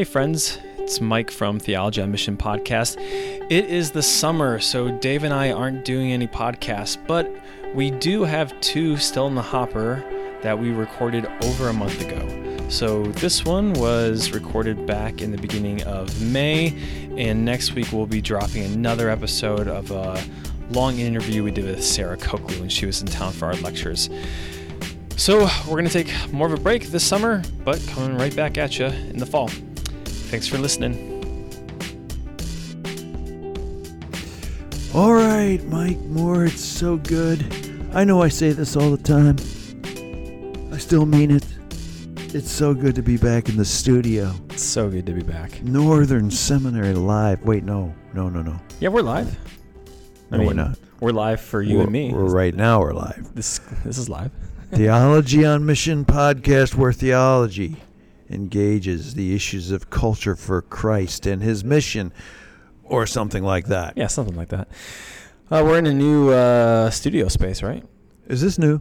Hey, friends, it's Mike from Theology on Mission Podcast. It is the summer, so Dave and I aren't doing any podcasts, but we do have two still in the hopper that we recorded over a month ago. So this one was recorded back in the beginning of May, and next week we'll be dropping another episode of a long interview we did with Sarah Coakley when she was in town for our lectures. So we're going to take more of a break this summer, but coming right back at you in the fall. Thanks for listening. All right, Mike Moore, it's so good. I know I say this all the time. I still mean it. It's so good to be back in the studio. It's so good to be back. Northern Seminary Live. Wait, no, no, no, no. Yeah, we're live. I No, we're not. We're live for you We're- and me. We're right now. We're live. This this is live. Theology on Mission podcast, where theology engages the issues of culture for Christ and His mission, or something like that. Yeah, something like that. Uh, we're in a new uh, studio space, right? Is this new?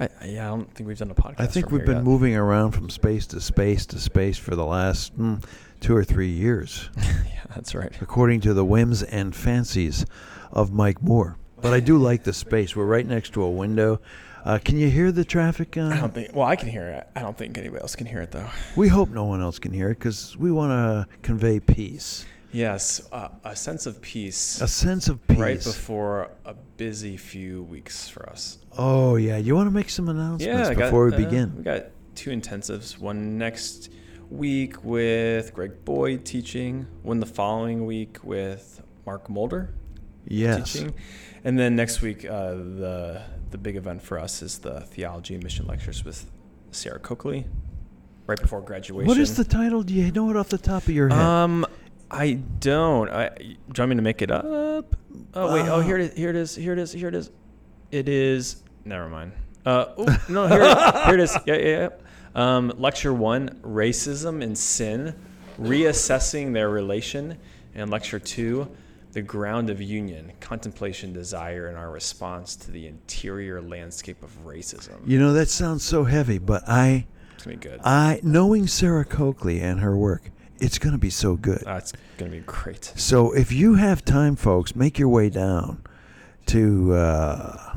I, yeah, I don't think we've done a podcast. I think we've been yet. moving around from space to space to space for the last mm, two or three years, yeah, that's right. according to the whims and fancies of Mike Moore. But I do like the space. We're right next to a window. Uh, can you hear the traffic? Uh, I don't think. Well, I can hear it. I don't think anybody else can hear it though. we hope no one else can hear it because we want to convey peace, Yes, uh, a sense of peace a sense of peace. right before a busy few weeks for us. Oh yeah, you want to make some announcements got, before we uh, begin? we got two intensives. One next week with Greg Boyd teaching. One the following week with Mark Mulder yes. teaching. And then next week, uh, the the big event for us is the theology and mission lectures with Sarah Coakley, right before graduation. What is the title? Do you know it off the top of your head? Um, I don't. I, do you want me to make it up? Oh wait. Oh, here it is. Here it is. Here it is. Here it is. It is. Never mind. Uh, oh, no. Here, here it is. Yeah, yeah, yeah. Um, lecture one: racism and sin, reassessing their relation, and lecture two: the ground of union, contemplation, desire, and our response to the interior landscape of racism. you know that sounds so heavy, but I, It's gonna be good. I knowing Sarah Coakley and her work, it's going to be so good. Uh, it's gonna be great. So if you have time, folks, make your way down to uh,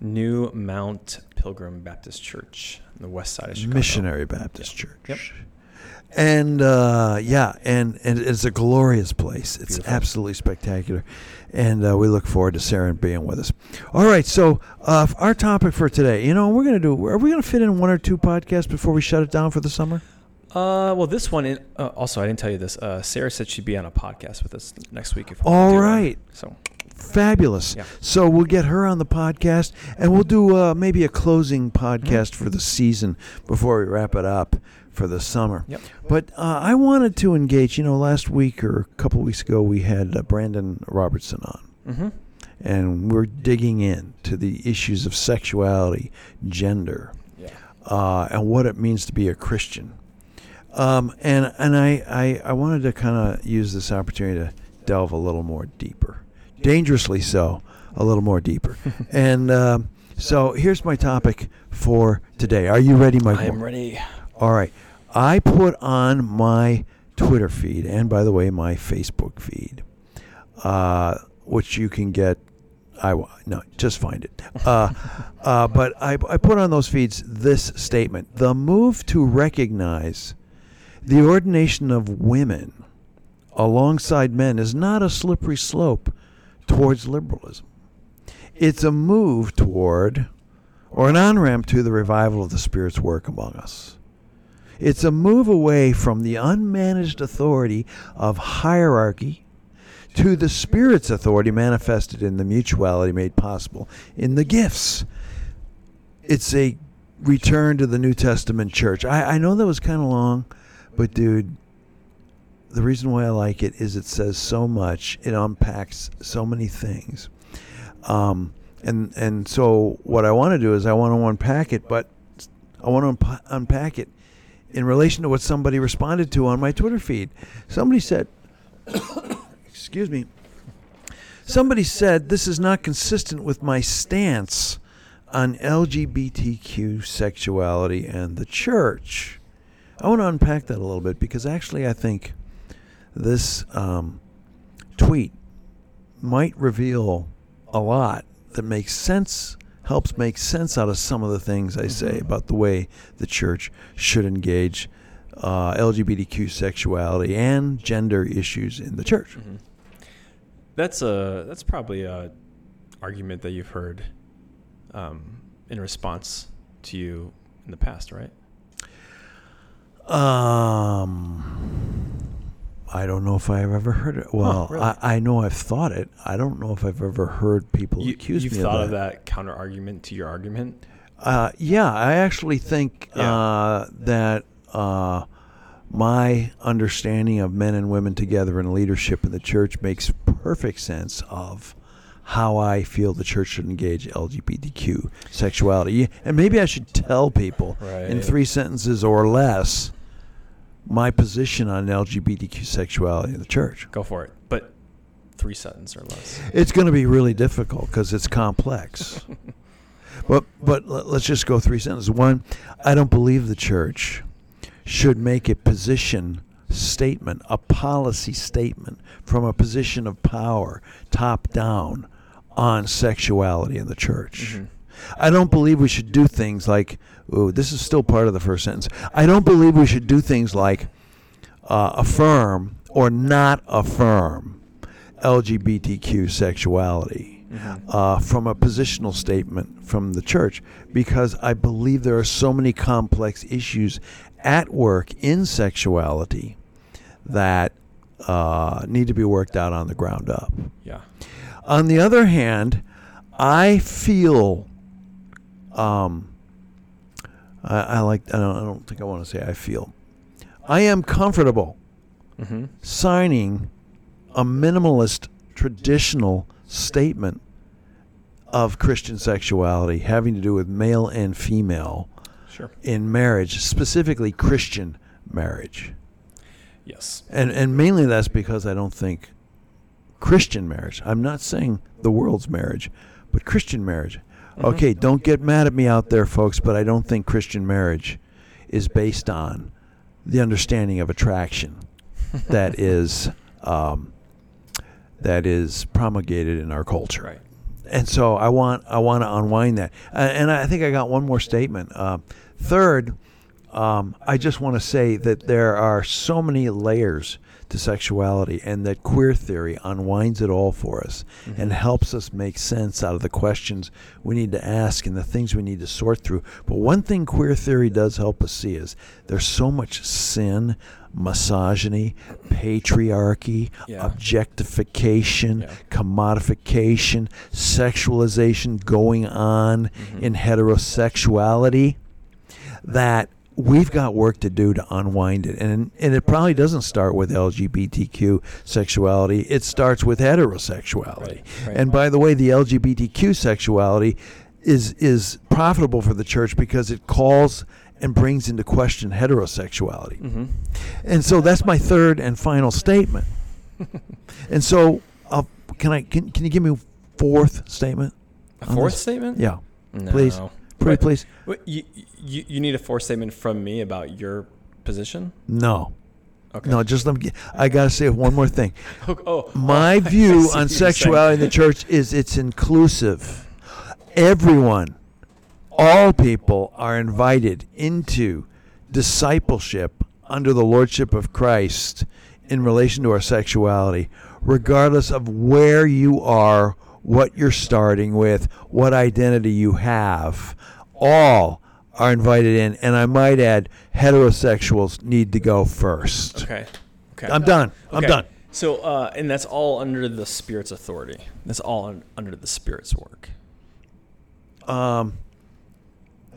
New Mount Pilgrim Baptist Church on the west side of Chicago. Missionary Baptist Yep. Church. Yep. And uh, yeah, and, and it's a glorious place. It's Beautiful. absolutely spectacular, and uh, we look forward to Sarah being with us. All right, so uh, our topic for today, you know, we're gonna do. Are we gonna fit in one or two podcasts before we shut it down for the summer? Uh, well, this one. In, uh, also, I didn't tell you this. Uh, Sarah said she'd be on a podcast with us next week. If we All do one. So Fabulous. Yeah. So we'll get her on the podcast, and we'll do uh, maybe a closing podcast for the season before we wrap it up for the summer. Yep. But uh, I wanted to engage. You know, last week or a couple weeks ago, we had uh, Brandon Robertson on, Mm-hmm. and we're digging in to the issues of sexuality, gender, Yeah. uh, and what it means to be a Christian. Um, and and I, I, I wanted to kind of use this opportunity to delve a little more deeper, dangerously so, a little more deeper. and um, so here's my topic for today. Are you ready, Mike? I am ready. All right. I put on my Twitter feed, and by the way, my Facebook feed, uh, which you can get. I no, just find it. Uh, uh, but I, I put on those feeds this statement: the move to recognize the ordination of women alongside men is not a slippery slope towards liberalism. It's a move toward, or an on ramp to, the revival of the Spirit's work among us. It's a move away from the unmanaged authority of hierarchy to the Spirit's authority manifested in the mutuality made possible in the gifts. It's a return to the New Testament church. I, I know that was kind of long, but dude, the reason why I like it is it says so much. It unpacks so many things. Um, and and so what I want to do is I want to unpack it, but I want to unpa- unpack it in relation to what somebody responded to on my Twitter feed. Somebody said, "Excuse me." Somebody said this is not consistent with my stance on LGBTQ sexuality and the church. I want to unpack that a little bit because actually I think this um, tweet might reveal a lot that makes sense, helps make sense out of some of the things I say Mhm. about the way the church should engage uh, LGBTQ sexuality and gender issues in the church. Mhm. That's a that's probably a argument that you've heard um, in response to you in the past, right? Um, I don't know if I've ever heard it. Well, really? I, I know I've thought it. I don't know if I've ever heard people You, accuse you've me thought of that. that counter argument to your argument. Uh, yeah, I actually think Yeah. uh, that uh, my understanding of men and women together in leadership in the church makes perfect sense of how I feel the church should engage LGBTQ sexuality. And maybe I should tell people in three sentences or less my position on LGBTQ sexuality in the church. Go for it, but three sentences or less. It's going to be really difficult because it's complex. but but let's just go three sentences. One, I don't believe the church should make a position statement, a policy statement from a position of power, top down, on sexuality in the church. Mhm. I don't believe we should do things like, ooh, this is still part of the first sentence. I don't believe we should do things like uh, affirm or not affirm LGBTQ sexuality Mhm. uh, from a positional statement from the church because I believe there are so many complex issues at work in sexuality that uh, need to be worked out on the ground up. Yeah. On the other hand, I feel, um, I, I like. I don't. I don't think I want to say I feel. I am comfortable Mm-hmm. signing a minimalist traditional statement of Christian sexuality having to do with male and female Sure. in marriage, specifically Christian marriage. Yes. And and mainly that's because I don't think Christian marriage. I'm not saying the world's marriage, but Christian marriage. Mhm. Okay, don't get mad at me out there, folks, but I don't think Christian marriage is based on the understanding of attraction that is um, that is promulgated in our culture Right. and so I want I want to unwind that. Uh, and I think I got one more statement. Uh, third, um, I just want to say that there are so many layers to sexuality, and that queer theory unwinds it all for us and Mhm. helps us make sense out of the questions we need to ask and the things we need to sort through. But one thing queer theory does help us see is there's so much sin, misogyny, patriarchy, Yeah. objectification, Yeah. commodification, sexualization going on Mhm. in heterosexuality that we've got work to do to unwind it. And and it probably doesn't start with LGBTQ sexuality. It starts with heterosexuality. Right, right. And by the way, the LGBTQ sexuality is is profitable for the church because it calls and brings into question heterosexuality. Mm-hmm. And so that's my third and final statement. And so, uh, can I can, can you give me a fourth statement? A fourth this? statement? Yeah, No. Please. Pretty please. Wait, you, you you need a fourth statement from me about your position? No, Okay. no. Just let me. get- I gotta say one more thing. Oh, oh, oh, My I view on sexuality in the church is it's inclusive. Everyone, all people are invited into discipleship under the lordship of Christ in relation to our sexuality, regardless of where you are, what you're starting with, what identity you have. All are invited in, and I might add, heterosexuals need to go first. Okay. Okay. I'm done. I'm Okay. done. So, uh, and that's all under the Spirit's authority. That's all un- under the Spirit's work. Um,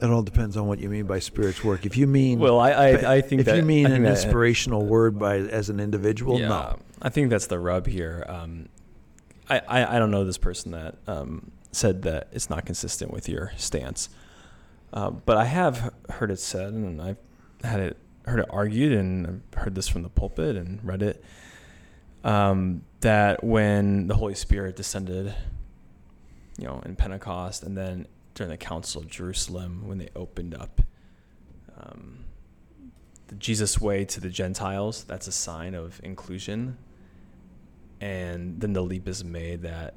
it all depends on what you mean by spirits work. If you mean Well, I, I, I think if that you mean I think an that- inspirational word by as an individual, yeah, no. I think that's the rub here. Um, I, I, I don't know this person that um, said that it's not consistent with your stance, uh, but I have heard it said, and I've had it heard it argued, and I've heard this from the pulpit and read it. Um, that when the Holy Spirit descended, you know, in Pentecost, and then during the Council of Jerusalem, when they opened up um, the Jesus way to the Gentiles. That's a sign of inclusion. And then the leap is made that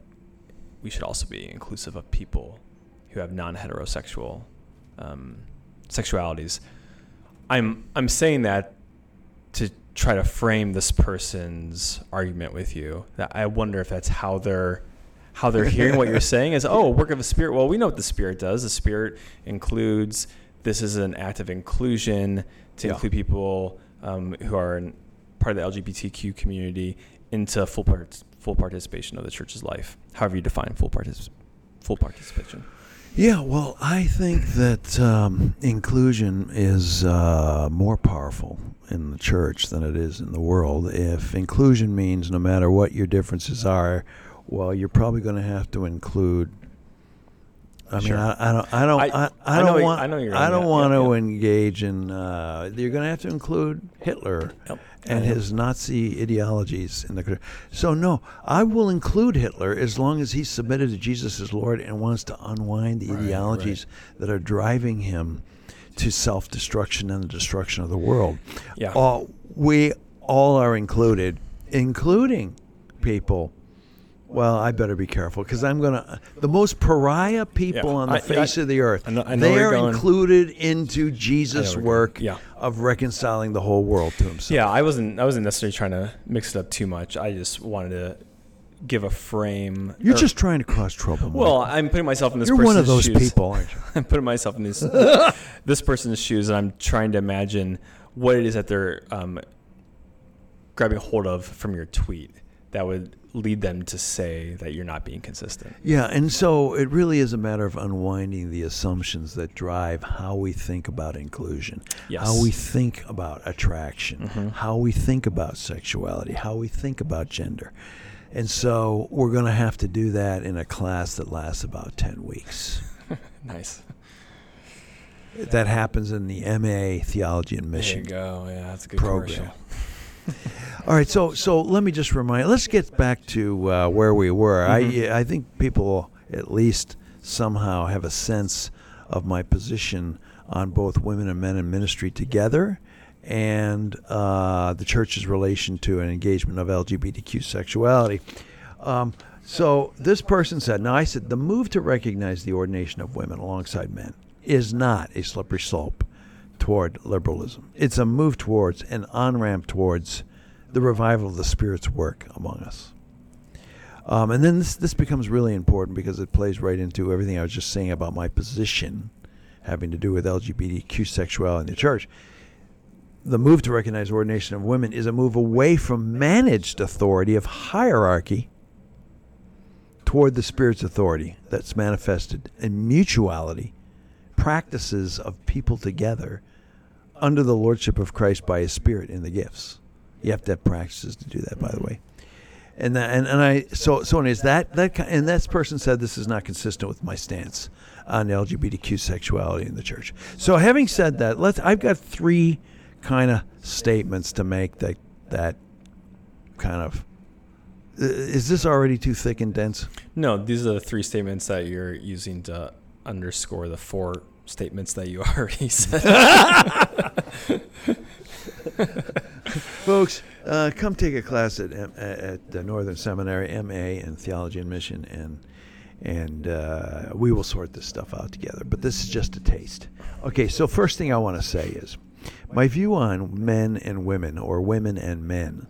we should also be inclusive of people who have non-heterosexual um, sexualities. I'm I'm saying that to try to frame this person's argument with you. That I wonder if that's how they're how they're hearing what you're saying is oh work of the spirit. Well, we know what the spirit does. The spirit includes. This is an act of inclusion to Yeah. include people um, who are in part of the LGBTQ community into full part, full participation of the church's life. However you define full partic- full participation. Yeah, well, I think that um, inclusion is uh, more powerful in the church than it is in the world. If inclusion means no matter what your differences are, well, you're probably going to have to include. I Sure. mean, I, I don't, I don't, I- I, don't what- want, I know you're I don't want to engage in. Uh, you're going to have to include Hitler Yep. and Yep. his Nazi ideologies in the. So no, I will include Hitler as long as he's submitted to Jesus as Lord and wants to unwind the Right, ideologies that are driving him to self-destruction and the destruction of the world. Yeah. All, we all are included, including people. Well, I better be careful because I'm gonna. The most pariah people Yeah. on the I- face I- of the earth, I know- I know they're you're going. included into Jesus' where you're work going. Of reconciling the whole world to Himself. Yeah, I wasn't I wasn't necessarily trying to mix it up too much. I just wanted to give a frame. You're or- just trying to cause trouble. Mike. well, I'm putting myself in this. you're one of person's those shoes. people, aren't you? I'm putting myself in this this person's shoes, and I'm trying to imagine what it is that they're um, grabbing hold of from your tweet that would lead them to say that you're not being consistent. Yeah, and so it really is a matter of unwinding the assumptions that drive how we think about inclusion, Yes. how we think about attraction, Mhm. how we think about sexuality, how we think about gender. And so we're going to have to do that in a class that lasts about 10 weeks. Nice. That happens in the MA Theology and Mission. There you go. Yeah, that's a good program. commercial. All right, so so let me just remind. Let's get back to uh, where we were. Mhm. I I think people at least somehow have a sense of my position on both women and men in ministry together, and uh, the church's relation to an engagement of LGBTQ sexuality. Um, so this person said, now I said, the move to recognize the ordination of women alongside men is not a slippery slope toward liberalism. It's a move towards, an on ramp towards the revival of the Spirit's work among us. Um, and then this, this becomes really important because it plays right into everything I was just saying about my position having to do with LGBTQ sexuality in the church. The move to recognize ordination of women is a move away from managed authority of hierarchy toward the Spirit's authority that's manifested in mutuality, practices of people together under the lordship of Christ by His Spirit in the gifts. You have to have practices to do that, by the way. And that, and, and I so so anyways that that and that person said this is not consistent with my stance on LGBTQ sexuality in the church. So having said that, let's I've got three kind of statements to make that that kind of is this already too thick and dense? No, these are the three statements that you're using to underscore the four statements that you already said. Folks, uh, come take a class at at the Northern Seminary, MA in Theology and Mission, and and uh, we will sort this stuff out together. But this is just a taste. Okay, so first thing I want to say is my view on men and women, or women and men,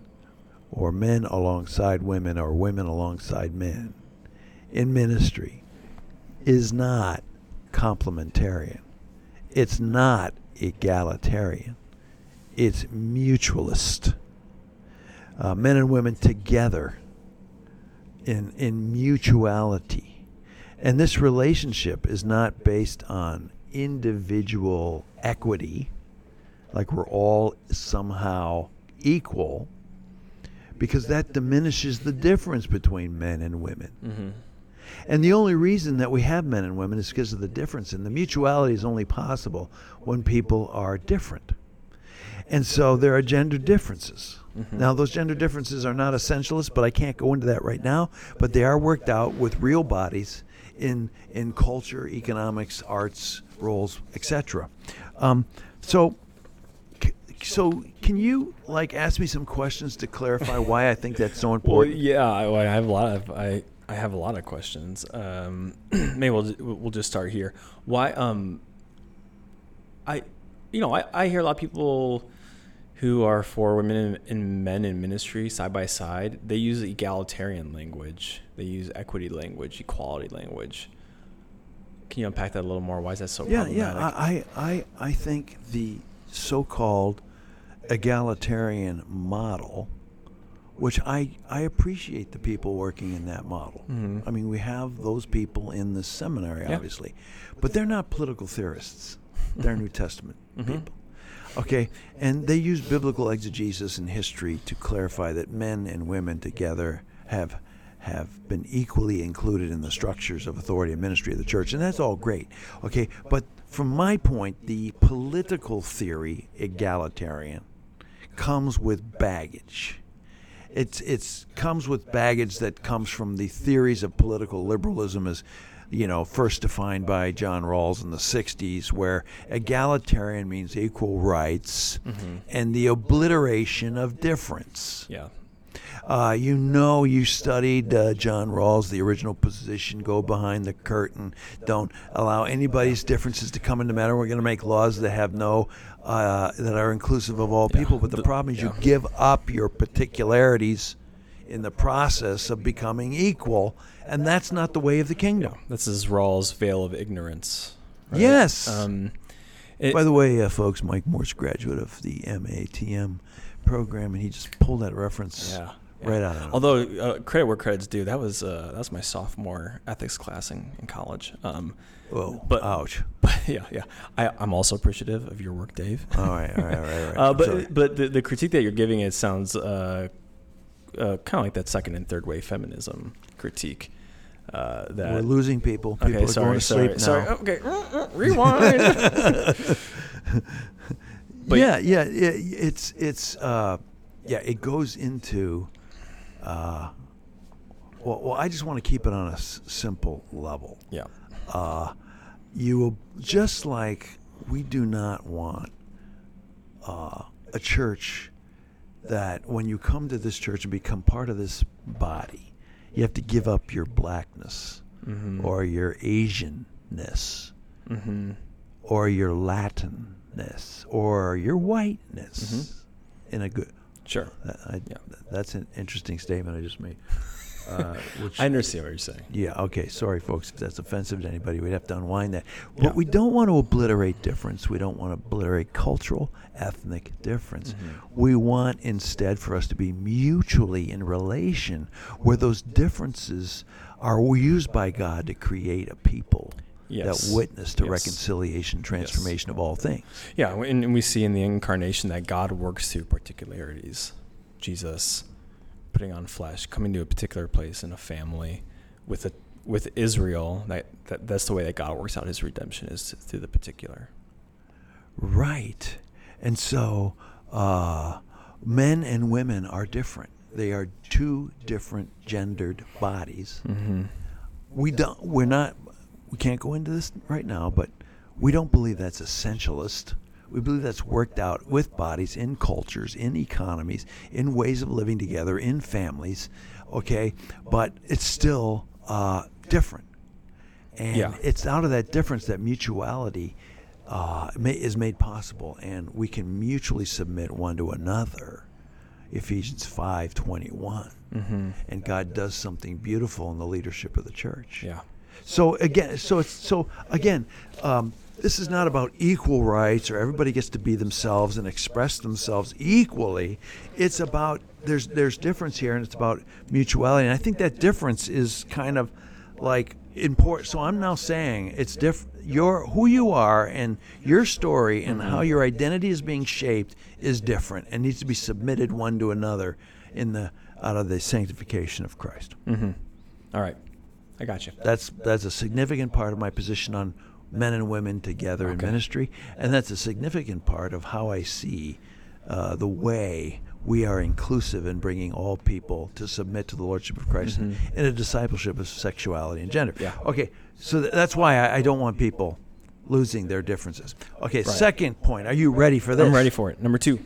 or men alongside women, or women alongside men in ministry is not complementarian. It's not egalitarian it's mutualist. Uh, men and women together in in mutuality, and this relationship is not based on individual equity, like we're all somehow equal, because that diminishes the difference between men and women. hmm And the only reason that we have men and women is because of the difference. And the mutuality is only possible when people are different. And so there are gender differences. Mhm. Now, those gender differences are not essentialist, but I can't go into that right now. But they are worked out with real bodies in in culture, economics, arts, roles, etc. Um, so, so can you like ask me some questions to clarify why I think that's so important? Well, yeah, I, I have a lot of I I have a lot of questions. Um, maybe we'll we'll just start here. Why? Um, I, you know, I, I hear a lot of people who are for women and, and men in ministry side by side. They use egalitarian language. They use equity language, equality language. Can you unpack that a little more? Why is that so yeah, yeah. I, I, I I think the so-called egalitarian model, which I, I appreciate the people working in that model. Mhm. I mean, we have those people in the seminary, Yeah. obviously, but they're not political theorists. They're New Testament Mhm. people. Okay, and they use biblical exegesis and history to clarify that men and women together have have been equally included in the structures of authority and ministry of the church, and that's all great. Okay, but from my point, the political theory egalitarian comes with baggage. It's it's comes with baggage that comes from the theories of political liberalism as you know, first defined by John Rawls in the 60s, where egalitarian means equal rights Mhm. and the obliteration of difference. Yeah. Uh, you know, you studied uh, John Rawls, the original position, go behind the curtain, don't allow anybody's differences to come into matter. We're going to make laws that have no, uh, that are inclusive of all Yeah. people. But the The- problem is you give up your particularities in the process of becoming equal, and that's not the way of the kingdom. Yeah. This is Rawls' veil of ignorance. right? Yes. Um, it- By the way, uh, folks, Mike Moore, graduate of the MATM program, and he just pulled that reference yeah. Right out of it. Although uh, credit where credit's due, that was uh, that was my sophomore ethics class in, in college. Um, Whoa, but- ouch. but yeah, yeah, I, I'm also appreciative of your work, Dave. All right, all right, all right. All right. Uh, sorry. but but the, the critique that you're giving it sounds uh, uh, kind of like that second and third wave feminism critique. Uh, that We're losing people. People okay, are sorry, going to sorry, sleep sorry. now. Okay, uh, uh, rewind. But- yeah, yeah, yeah, it's it's uh, yeah, it goes into. Uh, well, well, I just want to keep it on a s- simple level. yeah, Uh, you will just like we do not want uh, a church that when you come to this church and become part of this body, you have to give up your blackness mm-hmm. or your Asianness mm-hmm. or your Latinness or your whiteness Mm-hmm. in a good. Sure. that- I, Yeah. That's an interesting statement I just made. Uh, which, I understand what you're saying. yeah, okay. Sorry, folks, if that's offensive to anybody. We'd have to unwind that. Yeah. But we don't want to obliterate difference. We don't want to obliterate cultural, ethnic difference. Mhm. We want instead for us to be mutually in relation where those differences are used by God to create a people Yes. that witness to Yes. reconciliation, transformation of all things. Yeah, and, and we see in the incarnation that God works through particularities. Jesus putting on flesh, coming to a particular place in a family with a with Israel. That, that that's the way that God works out His redemption is through the particular. Right. And so uh, men and women are different. They are two different gendered bodies. Mm-hmm. We don't we're not we can't go into this right now, but we don't believe that's essentialist. We believe that's worked out with bodies in cultures, in economies, in ways of living together, in families. Okay, but it's still uh, different, and Yeah. it's out of that difference that mutuality uh, is made possible, and we can mutually submit one to another. Ephesians five twenty one, Mm-hmm. and God does something beautiful in the leadership of the church. Yeah. So again, so it's so again, um, this is not about equal rights or everybody gets to be themselves and express themselves equally. It's about there's there's difference here, and it's about mutuality. And I think that difference is kind of like important. So I'm now saying it's different. Your who you are and your story and how your identity is being shaped is different and needs to be submitted one to another in the out of the sanctification of Christ. Mm-hmm. All right, I got you. That's that's a significant part of my position on men and women together in ministry, and that's a significant part of how I see uh, the way we are inclusive in bringing all people to submit to the lordship of Christ in, in a discipleship of sexuality and gender. Mm-hmm. Yeah. Okay, so th- that's why I, I don't want people losing their differences. Okay, second point. Are you ready for this? I'm ready for it. Number two.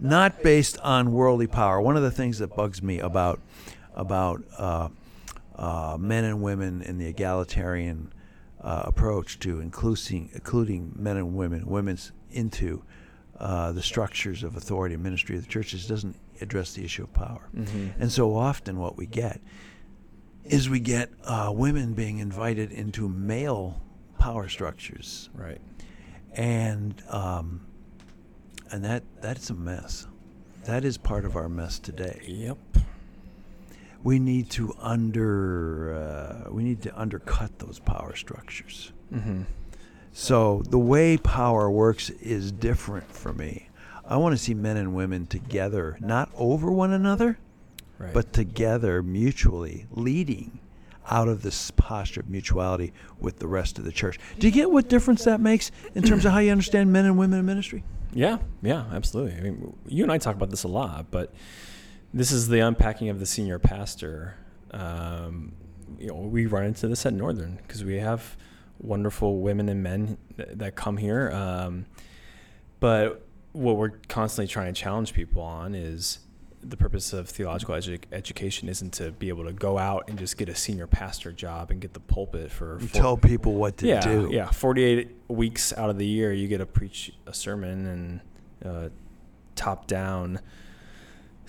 Not based on worldly power. One of the things that bugs me about about uh, uh, men and women in the egalitarian uh, approach to including including men and women, women's into uh, the structures of authority and ministry of the churches doesn't address the issue of power. Mm-hmm. And so often, what we get is we get uh, women being invited into male power structures, Right. and um, and that that's a mess. That is part of our mess today. Yep. We need to under uh, we need to undercut those power structures. Mm-hmm. So the way power works is different for me. I want to see men and women together, not over one another, Right. but together mutually leading out of this posture of mutuality with the rest of the church. Do you get what difference that makes in terms of how you understand men and women in ministry? Yeah, yeah, absolutely. I mean, you and I talk about this a lot, but this is the unpacking of the senior pastor. Um, you know, we run into this at Northern because we have wonderful women and men th- that come here. Um, but what we're constantly trying to challenge people on is the purpose of theological edu- education isn't to be able to go out and just get a senior pastor job and get the pulpit for four- tell people what to yeah, do. Yeah, 48 weeks out of the year, you get to preach a sermon and uh, top down,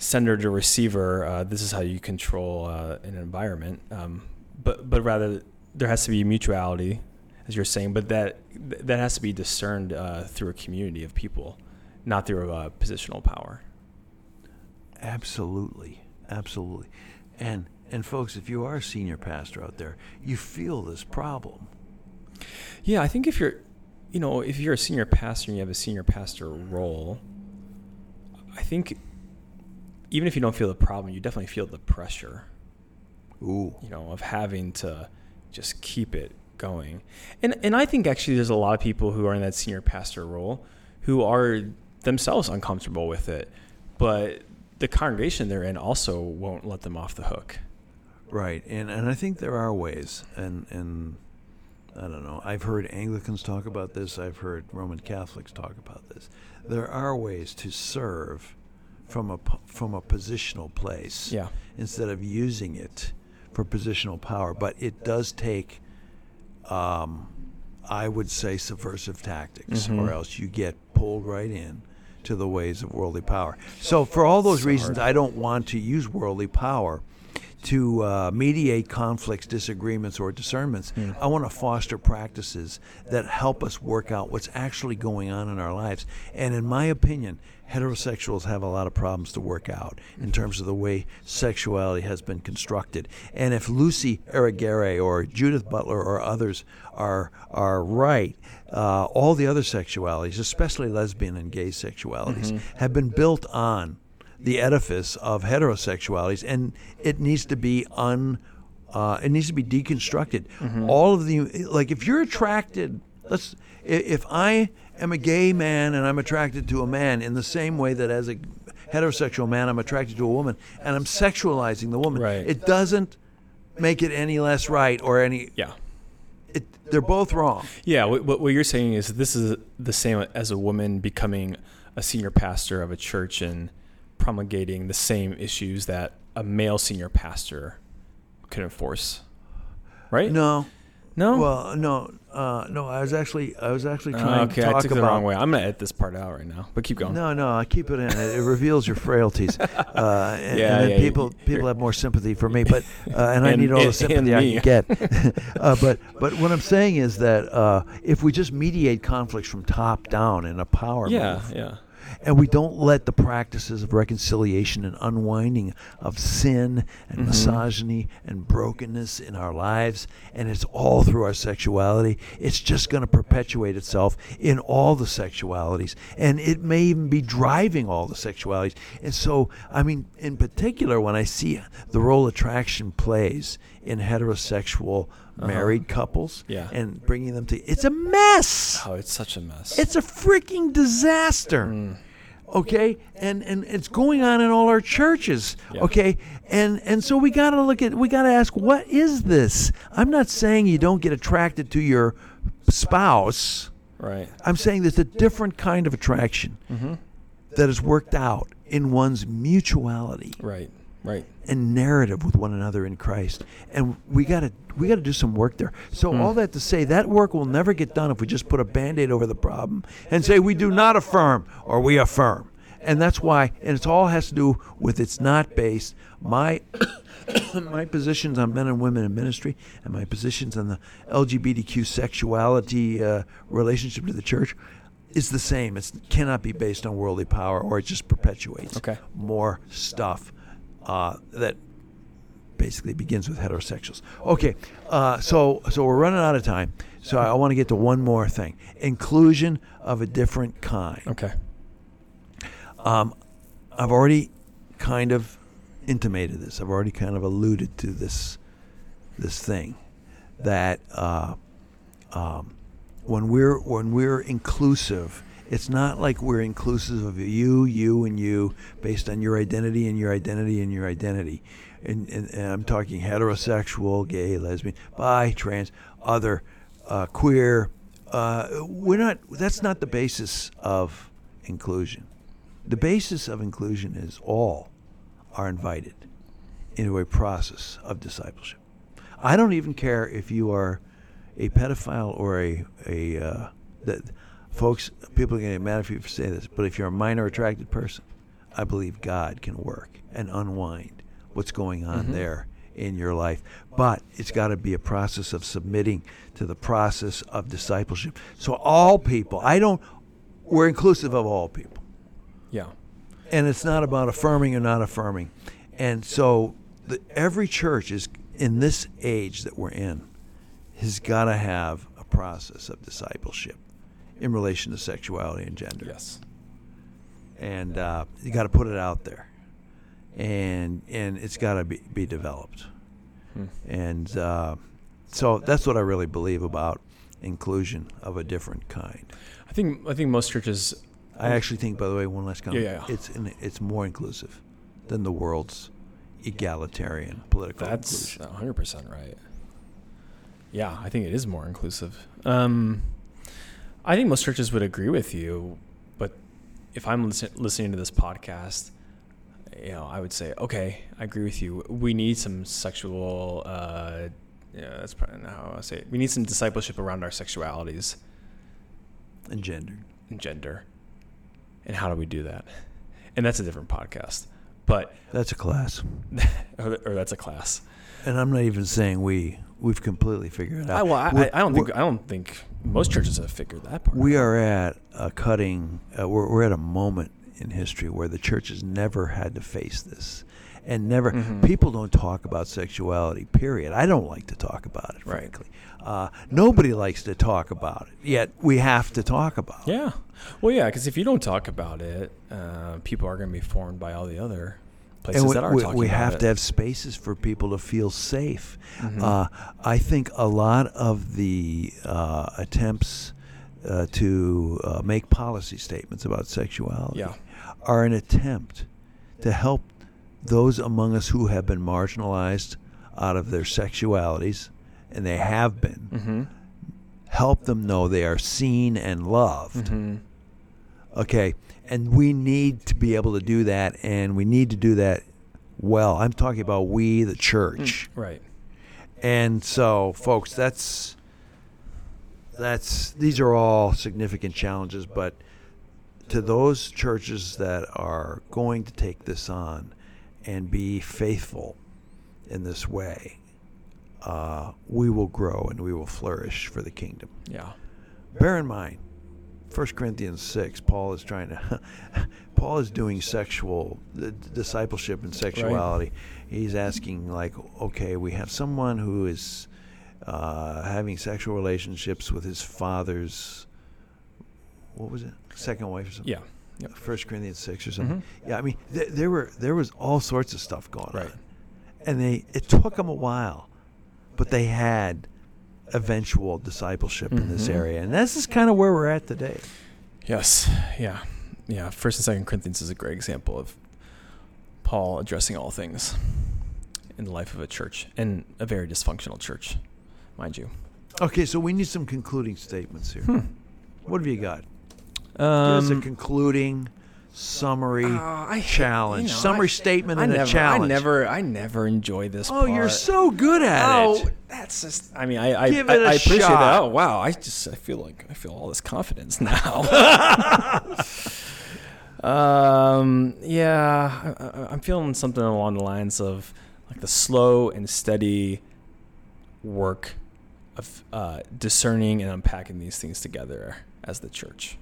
sender to receiver. Uh, this is how you control uh, an environment. Um, but but rather, there has to be mutuality, as you're saying. But that that has to be discerned uh, through a community of people, not through uh, positional power. Absolutely, absolutely. And and folks, if you are a senior pastor out there, you feel this problem. Yeah, I think if you're, you know, if you're a senior pastor and you have a senior pastor role, I think even if you don't feel the problem, you definitely feel the pressure, Ooh. you know, of having to just keep it going. And and I think actually there's a lot of people who are in that senior pastor role who are themselves uncomfortable with it, but the congregation they're in also won't let them off the hook. Right, and and I think there are ways, and and I don't know. I've heard Anglicans talk about this. I've heard Roman Catholics talk about this. There are ways to serve from a from a positional place, Yeah. instead of using it for positional power. But it does take, um, I would say, subversive tactics, Mhm. or else you get pulled right in to the ways of worldly power. So, for all those So reasons. I don't want to use worldly power to uh, mediate conflicts, disagreements, or discernments. Mm. I want to foster practices that help us work out what's actually going on in our lives. And in my opinion, heterosexuals have a lot of problems to work out in terms of the way sexuality has been constructed. And if Lucy Irigaray or Judith Butler or others are are right, uh, all the other sexualities, especially lesbian and gay sexualities, have been built on the edifice of heterosexualities, and it needs to be un. Uh, it needs to be deconstructed. All of the like, if you're attracted, let's if I am a gay man and I'm attracted to a man in the same way that as a heterosexual man I'm attracted to a woman, and I'm sexualizing the woman, Right. it doesn't make it any less right or any. Yeah. It, they're both wrong. Yeah, what what you're saying is this is the same as a woman becoming a senior pastor of a church and promulgating the same issues that a male senior pastor could enforce, right? No. no. Well, no, uh, no. I was actually, I was actually Oh, trying okay, to talk I took it about the wrong way. I'm gonna edit this part out right now, but keep going. No, no, I keep it in. It, it reveals your frailties, uh, and, Yeah, and then yeah, people you- people have more sympathy for me. But uh, and, I need all and- the sympathy I can get. uh, but but what I'm saying is that uh, if we just mediate conflicts from top down in a power yeah, move, yeah, and we don't let the practices of reconciliation and unwinding of sin and Mhm. misogyny and brokenness in our lives, and it's all through our sexuality, it's just going to perpetuate itself in all the sexualities. And it may even be driving all the sexualities. And so, I mean, in particular, when I see the role attraction plays in heterosexual married couples Yeah. and bringing them to, it's a mess. Oh, it's such a mess. It's a freaking disaster. Mm. Okay, and and it's going on in all our churches. Yeah. Okay, and and so we got to look at we got to ask what is this? I'm not saying you don't get attracted to your spouse. Right. I'm saying there's a different kind of attraction Mm-hmm. that is worked out in one's mutuality Right. Right. and narrative with one another in Christ. And we got to we got to do some work there. So Hmm. all that to say that work will never get done if we just put a band-aid over the problem and say we do not affirm or we affirm. And that's why and it all has to do with it's not based my my positions on men and women in ministry and my positions on the LGBTQ sexuality uh, relationship to the church is the same. It cannot be based on worldly power, or it just perpetuates Okay. more stuff uh, that basically begins with heterosexuals. Okay, uh, so so we're running out of time. So I want to get to one more thing: inclusion of a different kind. Okay. Um, I've already kind of intimated this. I've already kind of alluded to this this thing that uh, um, when we're when we're inclusive, it's not like we're inclusive of you, you, and you based on your identity and your identity and your identity. And, and, and I'm talking heterosexual, gay, lesbian, bi, trans, other, uh, queer. Uh, we're not. That's not the basis of inclusion. The basis of inclusion is all are invited into a process of discipleship. I don't even care if you are a pedophile or a a uh, that folks. People are going to get mad at you for saying this, but if you're a minor attracted person, I believe God can work and unwind what's going on Mhm. there in your life. But it's got to be a process of submitting to the process of discipleship. So all people, I don't. We're inclusive of all people Yeah. and it's not about affirming or not affirming. And so the, every church is in this age that we're in has got to have a process of discipleship in relation to sexuality and gender. Yes. And uh, you got to put it out there, and and it's got to be be developed. Hmm. And uh, so that's what I really believe about inclusion of a different kind. I think I think most churches. I actually think, by the way, one last comment. Yeah, yeah. It's in, it's more inclusive than the world's egalitarian political That's 100 percent right. Yeah, I think it is more inclusive. Um, I think most churches would agree with you, but if I'm listen- listening to this podcast, you know, I would say, okay, I agree with you. We need some sexual. Uh, yeah, that's probably not how I say it. We need some discipleship around our sexualities and gender. and gender, and how do we do that? And that's a different podcast, but That's a class, or, or that's a class. and I'm not even saying we we've completely figured it out. I, well, I, I don't think I don't think most churches have figured that part. we out. are at a cutting. Uh, we're we're at a moment in history where the church has never had to face this, and never Mhm. people don't talk about sexuality. Period. I don't like to talk about it. Right. Frankly, uh, nobody likes to talk about it. Yet we have to talk about it. Yeah. Well, yeah, because if you don't talk about it, uh, people are going to be formed by all the other places we, that are we, talking about it. we have it. to have spaces for people to feel safe. Mhm. Uh, I think a lot of the uh, attempts uh, to uh, make policy statements about sexuality Yeah. are an attempt to help those among us who have been marginalized out of their sexualities, and they have been, Mm-hmm. help them know they are seen and loved. Mm-hmm. Okay, and we need to be able to do that, and we need to do that well. I'm talking about we, the church, Right. and so, folks, that's that's these are all significant challenges, but to those churches that are going to take this on and be faithful in this way, uh, we will grow and we will flourish for the kingdom. Yeah. Bear in mind, 1 Corinthians 6, Paul is trying to, Paul is doing sexual discipleship and sexuality. He's asking, like, okay, we have someone who is uh, having sexual relationships with his father's, what was it, second wife or something? Yeah. Yep. 1 Corinthians 6 or something. Mhm. Yeah, I mean, th- there were there was all sorts of stuff going Right. on, and they it took them a while, but they had eventual discipleship in this Mhm. area, and this is kind of where we're at today. Yes. Yeah. Yeah. First and Second Corinthians is a great example of Paul addressing all things in the life of a church and a very dysfunctional church, mind you. Okay, so we need some concluding statements here. Hmm. What have you got? Give us a Um, concluding summary uh, I challenge. you know, summary I- statement I and never, a challenge. I never, I never enjoy this. oh, you're so good at Oh, it. Oh, that's just. I mean, I, I, it a I appreciate shot. that. Oh, wow. I just, I feel like I feel all this confidence now. um, yeah, I, I, I'm feeling something along the lines of like the slow and steady work of uh, discerning and unpacking these things together as the church.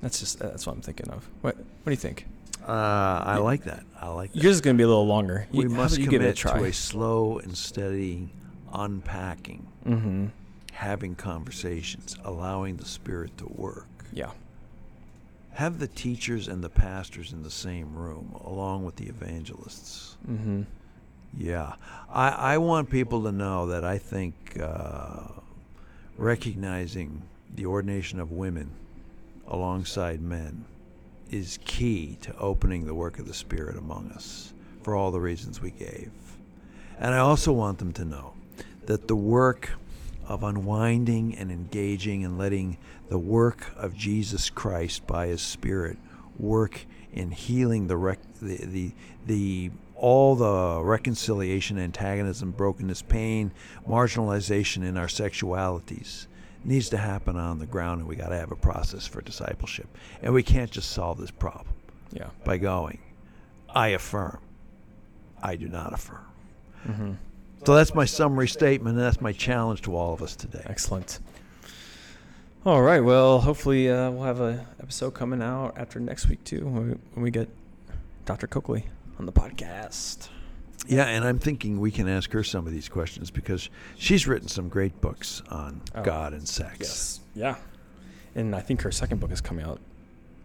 That's just that's what I'm thinking of. What What do you think? Uh, I like that. I like that. Yours is gonna be a little longer. we You- must you commit give it a try. to a slow and steady unpacking, mm-hmm. having conversations, allowing the Spirit to work. Yeah. Have the teachers and the pastors in the same room, along with the evangelists. Mm-hmm. Yeah, I, I want people to know that I think uh, recognizing the ordination of women alongside men is key to opening the work of the Spirit among us for all the reasons we gave. And I also want them to know that the work of unwinding and engaging and letting the work of Jesus Christ by His Spirit work in healing the rec- the, the the all the reconciliation, antagonism, brokenness, pain, marginalization in our sexualities needs to happen on the ground, and we got to have a process for discipleship. And we can't just solve this problem Yeah. by going, I affirm, I do not affirm. Mm-hmm. So that's my summary statement, and that's my challenge to all of us today. Excellent. All right. Well, hopefully uh, we'll have a episode coming out after next week too, when we, when we get Dr. Coakley on the podcast. Yeah, and I'm thinking we can ask her some of these questions because she's written some great books on Oh, God and sex. Yes. Yeah. And I think her second book is coming out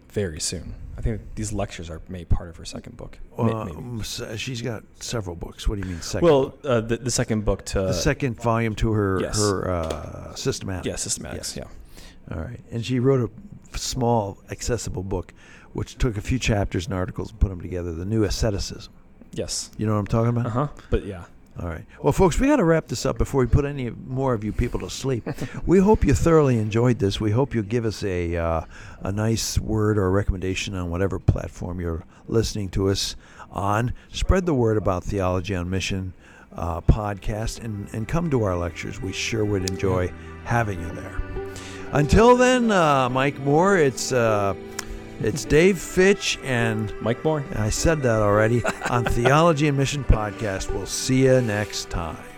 very soon. I think these lectures are made part of her second book. Um, s- she's got several books. What do you mean second? Well, book? uh, the, the second book to the second volume to her yes. her uh, systematic. yeah, systematics. Yes. Yeah. All right, and she wrote a small, accessible book, which took a few chapters and articles and put them together. The new asceticism. Yes. You know what I'm talking about? Uh huh. But yeah. All right. Well, folks, we got to wrap this up before we put any more of you people to sleep. we hope you thoroughly enjoyed this. We hope you give us a uh, a nice word or recommendation on whatever platform you're listening to us on. Spread the word about Theology on Mission uh, podcast and, and come to our lectures. We sure would enjoy having you there. Until then, uh, Mike Moore, it's uh, it's Dave Fitch and Mike Moore. And I said that already on Theology and Mission podcast. We'll see you next time.